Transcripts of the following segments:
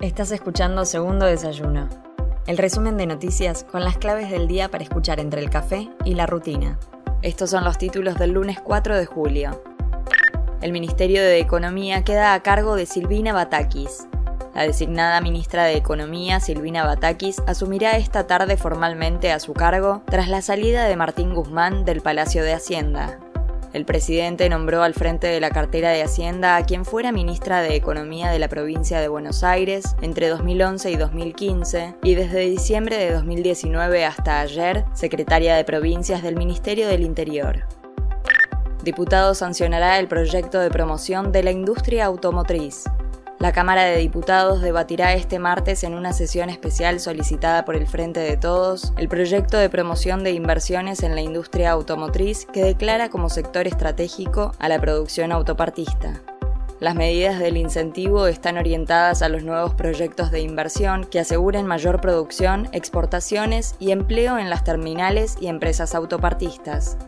Estás escuchando Segundo Desayuno, el resumen de noticias con las claves del día para escuchar entre el café y la rutina. Estos son los títulos del lunes 4 de julio. El Ministerio de Economía queda a cargo de Silvina Batakis. La designada ministra de Economía, Silvina Batakis, asumirá esta tarde formalmente a su cargo tras la salida de Martín Guzmán del Palacio de Hacienda. El presidente nombró al frente de la cartera de Hacienda a quien fuera ministra de Economía de la provincia de Buenos Aires entre 2011 y 2015 y desde diciembre de 2019 hasta ayer secretaria de provincias del Ministerio del Interior. Diputado sancionará el proyecto de promoción de la industria automotriz. La Cámara de Diputados debatirá este martes en una sesión especial solicitada por el Frente de Todos el proyecto de promoción de inversiones en la industria automotriz que declara como sector estratégico a la producción autopartista. Las medidas del incentivo están orientadas a los nuevos proyectos de inversión que aseguren mayor producción, exportaciones y empleo en las terminales y empresas autopartistas.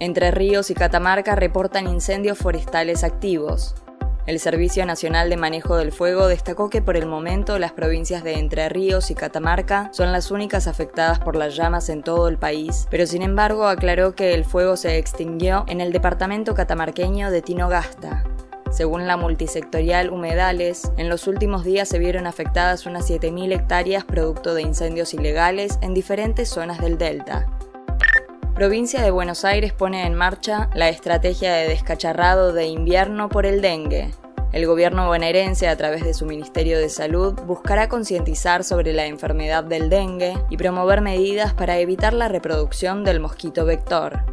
Entre Ríos y Catamarca reportan incendios forestales activos. El Servicio Nacional de Manejo del Fuego destacó que por el momento las provincias de Entre Ríos y Catamarca son las únicas afectadas por las llamas en todo el país, pero sin embargo aclaró que el fuego se extinguió en el departamento catamarqueño de Tinogasta. Según la multisectorial Humedales, en los últimos días se vieron afectadas unas 7.000 hectáreas producto de incendios ilegales en diferentes zonas del delta. Provincia de Buenos Aires pone en marcha la estrategia de descacharrado de invierno por el dengue. El gobierno bonaerense, a través de su Ministerio de Salud, buscará concientizar sobre la enfermedad del dengue y promover medidas para evitar la reproducción del mosquito vector.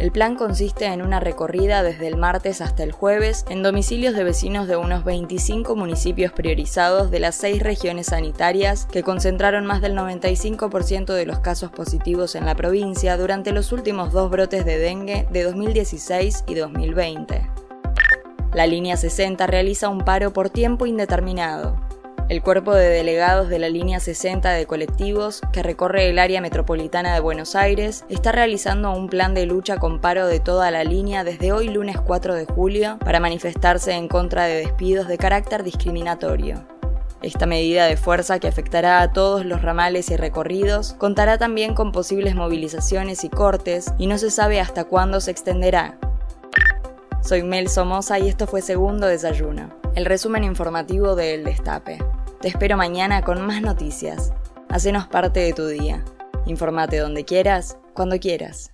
El plan consiste en una recorrida desde el martes hasta el jueves en domicilios de vecinos de unos 25 municipios priorizados de las seis regiones sanitarias que concentraron más del 95% de los casos positivos en la provincia durante los últimos dos brotes de dengue de 2016 y 2020. La línea 60 realiza un paro por tiempo indeterminado. El cuerpo de delegados de la línea 60 de colectivos, que recorre el área metropolitana de Buenos Aires, está realizando un plan de lucha con paro de toda la línea desde hoy lunes 4 de julio para manifestarse en contra de despidos de carácter discriminatorio. Esta medida de fuerza que afectará a todos los ramales y recorridos contará también con posibles movilizaciones y cortes y no se sabe hasta cuándo se extenderá. Soy Mel Somoza y esto fue Segundo Desayuno, el resumen informativo de El Destape. Te espero mañana con más noticias. Hacenos parte de tu día. Informate donde quieras, cuando quieras.